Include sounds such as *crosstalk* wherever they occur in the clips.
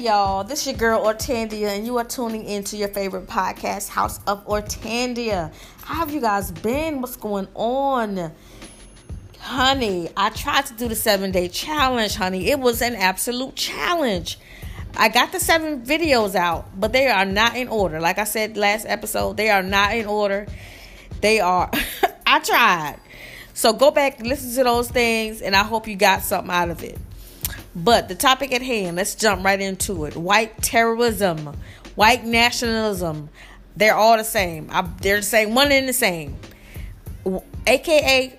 Y'all, this is your girl Ortandia, and you are tuning into your favorite podcast, House of Ortandia. How have you guys been? What's going on? Honey, I tried to do the seven day challenge, honey. It was an absolute challenge. I got the seven videos out, but they are not in order. Like I said last episode, they are not in order. They are, *laughs* I tried. So go back, listen to those things, and I hope you got something out of it. But the topic at hand, let's jump right into it. White terrorism, white nationalism, they're all the same. I, they're the same, one and the same. AKA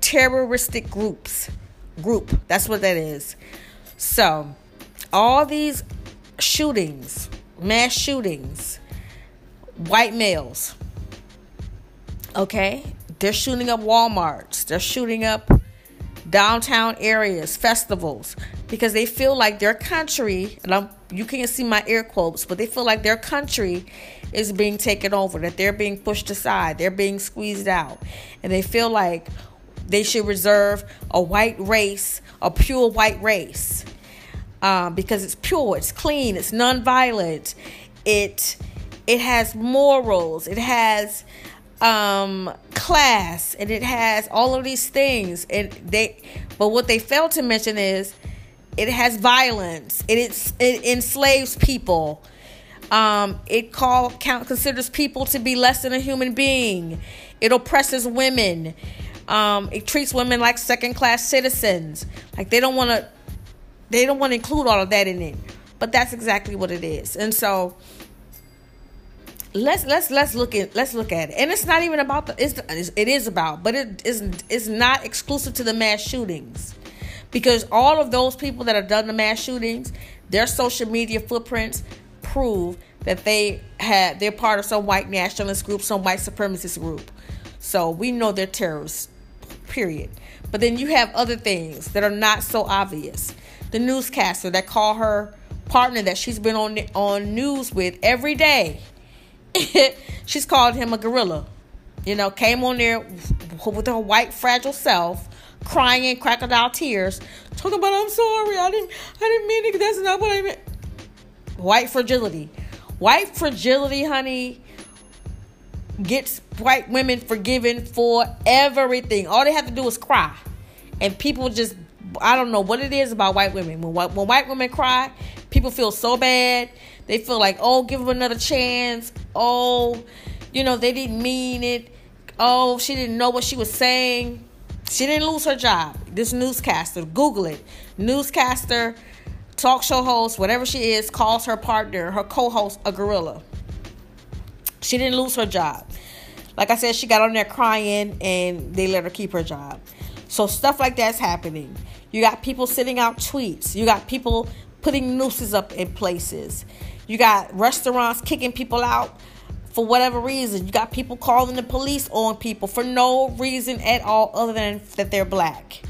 terroristic groups. Group. That's what that is. So, all these shootings, mass shootings, white males. Okay? They're shooting up Walmarts. They're shooting up downtown areas, festivals, because they feel like their country, and I'm, you can't see my air quotes, but they feel like their country is being taken over, that they're being pushed aside, they're being squeezed out, and they feel like they should reserve a white race, a pure white race, um, because it's pure, it's clean, it's nonviolent, it it has morals, it has um, class and it has all of these things. And they but what they fail to mention is it has violence. It, it's, it enslaves people. Um, it call count considers people to be less than a human being. It oppresses women. Um, it treats women like second class citizens. Like they don't want to they don't want to include all of that in it. But that's exactly what it is. And so let's let's let's look at let's look at it. And it's not even about the it's, it is about but it isn't it's not exclusive to the mass shootings. Because all of those people that have done the mass shootings their social media footprints prove that they had they're part of some white nationalist group some white supremacist group. So we know they're terrorists period. But then you have other things that are not so obvious. The newscaster that call her partner that she's been on on news with every day *laughs* she's called him a gorilla. You know, came on there with her white fragile self, crying crocodile tears, talking about I'm sorry, I didn't I didn't mean it, that's not what I meant. White fragility. White fragility, honey, gets white women forgiven for everything. All they have to do is cry. And people just I don't know what it is about white women. When white, when white women cry, people feel so bad. They feel like, oh, give them another chance. Oh, you know, they didn't mean it. Oh, she didn't know what she was saying. She didn't lose her job. This newscaster, Google it. Newscaster, talk show host, whatever she is, calls her partner, her co host, a gorilla. She didn't lose her job. Like I said, she got on there crying and they let her keep her job. So stuff like that's happening. You got people sending out tweets. You got people putting nooses up in places. You got restaurants kicking people out for whatever reason. You got people calling the police on people for no reason at all other than that they're black.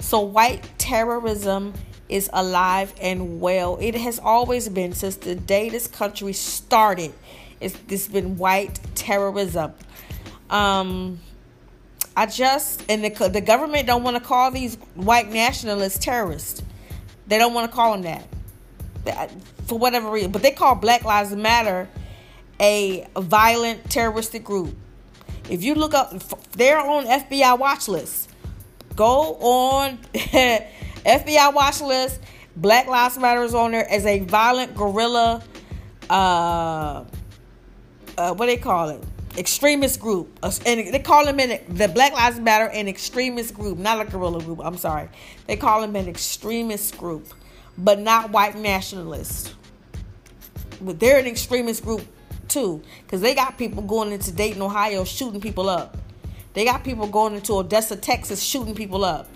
So white terrorism is alive and well. It has always been since the day this country started. It's this been white terrorism. Um I just and the the government don't want to call these white nationalists terrorists. They don't want to call them that for whatever reason. But they call Black Lives Matter a violent terroristic group. If you look up, they're on FBI watch list. Go on *laughs* FBI watch list. Black Lives Matter is on there as a violent guerrilla. Uh, uh, what they call it? Extremist group, and they call them in the Black Lives Matter an extremist group, not a guerrilla group. I'm sorry, they call them an extremist group but not white nationalists. But they're an extremist group too, because they got people going into Dayton, Ohio, shooting people up. They got people going into Odessa, Texas, shooting people up.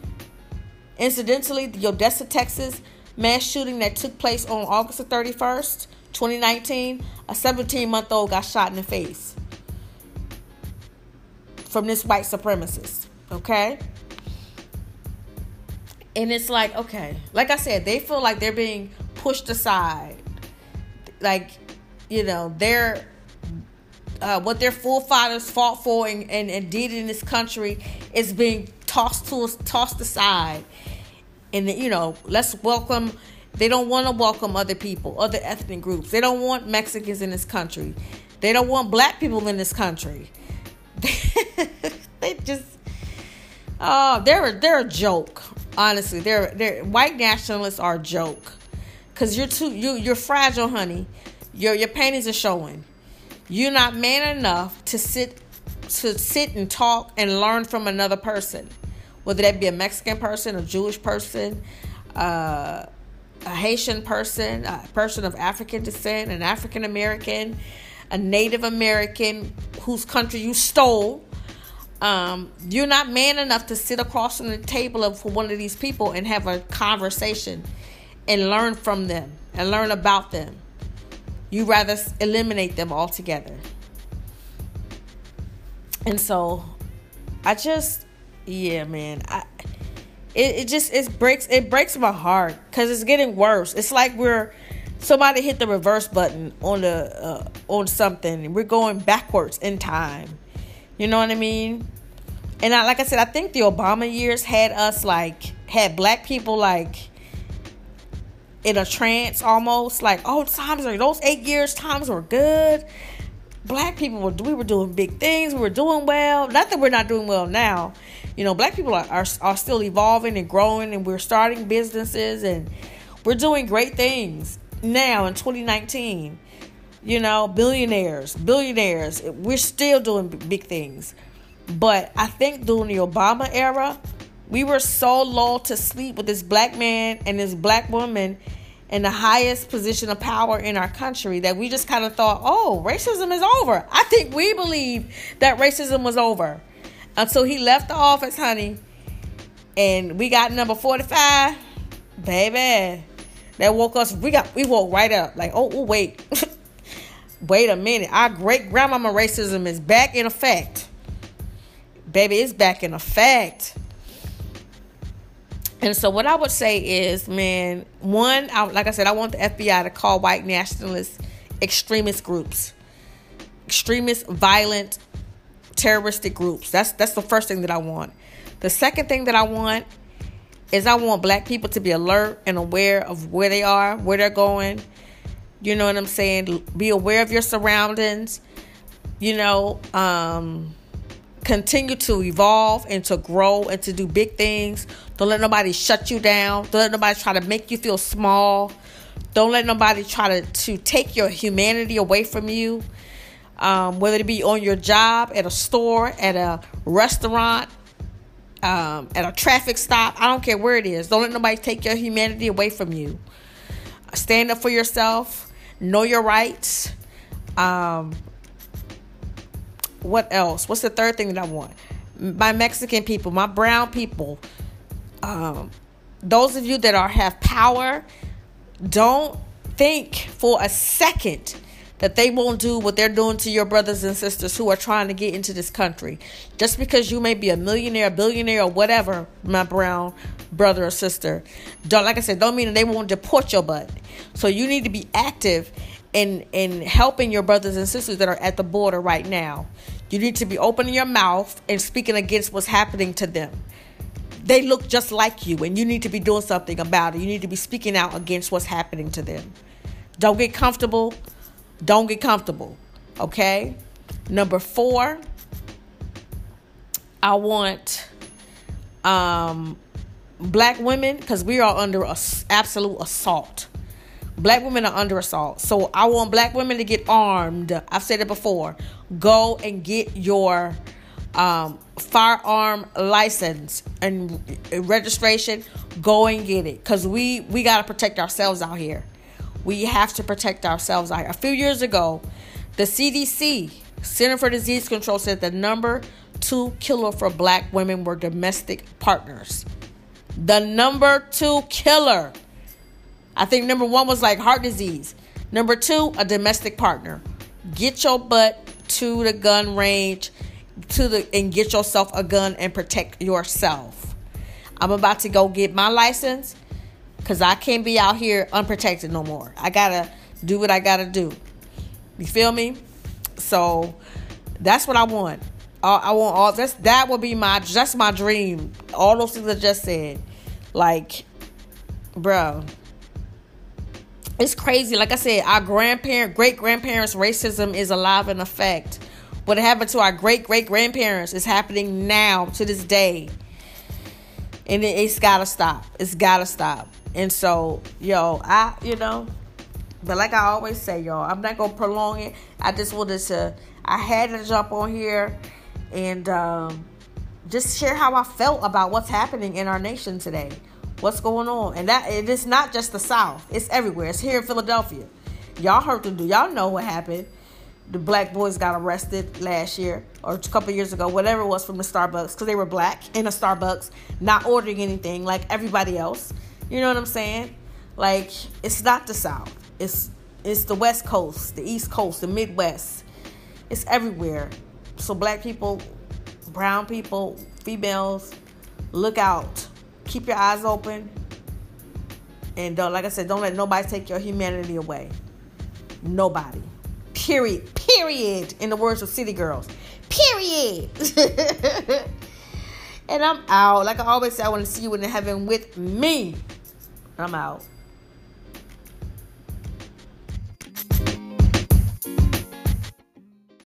Incidentally, the Odessa, Texas mass shooting that took place on August the 31st, 2019, a 17 month old got shot in the face from this white supremacist. Okay? And it's like, okay, like I said, they feel like they're being pushed aside. Like, you know, they're uh, what their forefathers fought for and, and, and, did in this country is being tossed to tossed aside. And you know, let's welcome They don't want to welcome other people, other ethnic groups. They don't want Mexicans in this country. They don't want black people in this country. *laughs* they just oh, they're they're a joke. Honestly, they're they're white nationalists are a joke. Cause you're too you you're fragile, honey. Your your panties are showing. You're not man enough to sit to sit and talk and learn from another person, whether that be a Mexican person, a Jewish person, uh, a Haitian person, a person of African descent, an African American, a Native American whose country you stole. Um, you're not man enough to sit across from the table of one of these people and have a conversation and learn from them and learn about them. You rather eliminate them altogether. And so I just yeah, man. I it, it just it breaks it breaks my heart cuz it's getting worse. It's like we're somebody hit the reverse button on the uh, on something. We're going backwards in time. You know what I mean? And I, like I said, I think the Obama years had us like had black people like in a trance almost like oh times are those eight years times were good. Black people were we were doing big things we were doing well. Not that we're not doing well now. You know black people are, are, are still evolving and growing and we're starting businesses and we're doing great things now in 2019 you know billionaires billionaires we're still doing big things but i think during the obama era we were so lulled to sleep with this black man and this black woman in the highest position of power in our country that we just kind of thought, oh, racism is over. I think we believe that racism was over until he left the office, honey. And we got number 45. Baby. That woke us. We got we woke right up. Like, oh, oh wait. *laughs* wait a minute. Our great grandmama racism is back in effect. Baby, it's back in effect. And so, what I would say is, man, one, I, like I said, I want the FBI to call white nationalist extremist groups, extremist, violent, terroristic groups. That's that's the first thing that I want. The second thing that I want is I want black people to be alert and aware of where they are, where they're going. You know what I'm saying? Be aware of your surroundings. You know, um, continue to evolve and to grow and to do big things. Don't let nobody shut you down. Don't let nobody try to make you feel small. Don't let nobody try to, to take your humanity away from you. Um, whether it be on your job, at a store, at a restaurant, um, at a traffic stop. I don't care where it is. Don't let nobody take your humanity away from you. Stand up for yourself. Know your rights. Um, what else? What's the third thing that I want? My Mexican people, my brown people, um, those of you that are have power, don't think for a second that they won't do what they're doing to your brothers and sisters who are trying to get into this country. Just because you may be a millionaire, a billionaire, or whatever, my brown brother or sister, don't like I said, don't mean that they won't deport your butt. So you need to be active in in helping your brothers and sisters that are at the border right now. You need to be opening your mouth and speaking against what's happening to them. They look just like you, and you need to be doing something about it. You need to be speaking out against what's happening to them. Don't get comfortable. Don't get comfortable. Okay? Number four, I want um, black women because we are under a, absolute assault. Black women are under assault. So I want black women to get armed. I've said it before. Go and get your um, firearm license and registration. Go and get it. Because we, we got to protect ourselves out here. We have to protect ourselves out here. A few years ago, the CDC, Center for Disease Control, said the number two killer for black women were domestic partners. The number two killer I think number one was like heart disease. Number two, a domestic partner. Get your butt to the gun range to the and get yourself a gun and protect yourself. I'm about to go get my license because I can't be out here unprotected no more. I gotta do what I gotta do. You feel me? So that's what I want. I want all that's that would be my just my dream. All those things I just said, like, bro, it's crazy. Like I said, our grandparent, great grandparents' racism is alive in effect. What happened to our great great grandparents is happening now to this day. And it, it's gotta stop. It's gotta stop. And so, yo, I, you know, but like I always say, y'all, I'm not gonna prolong it. I just wanted to, I had to jump on here and um, just share how I felt about what's happening in our nation today what's going on. And that it is not just the South; it's everywhere. It's here in Philadelphia. Y'all heard the do. Y'all know what happened. The black boys got arrested last year or a couple years ago, whatever it was, from the Starbucks because they were black in a Starbucks, not ordering anything like everybody else. You know what I'm saying? Like it's not the South. It's it's the West Coast, the East Coast, the Midwest. It's everywhere. So black people, brown people, females, look out keep your eyes open. And don't like i said don't let nobody take your humanity away. Nobody. Period. Period. In the words of city girls. Period. *laughs* And i'm out. Like i always say i want to see you in heaven with me. I'm out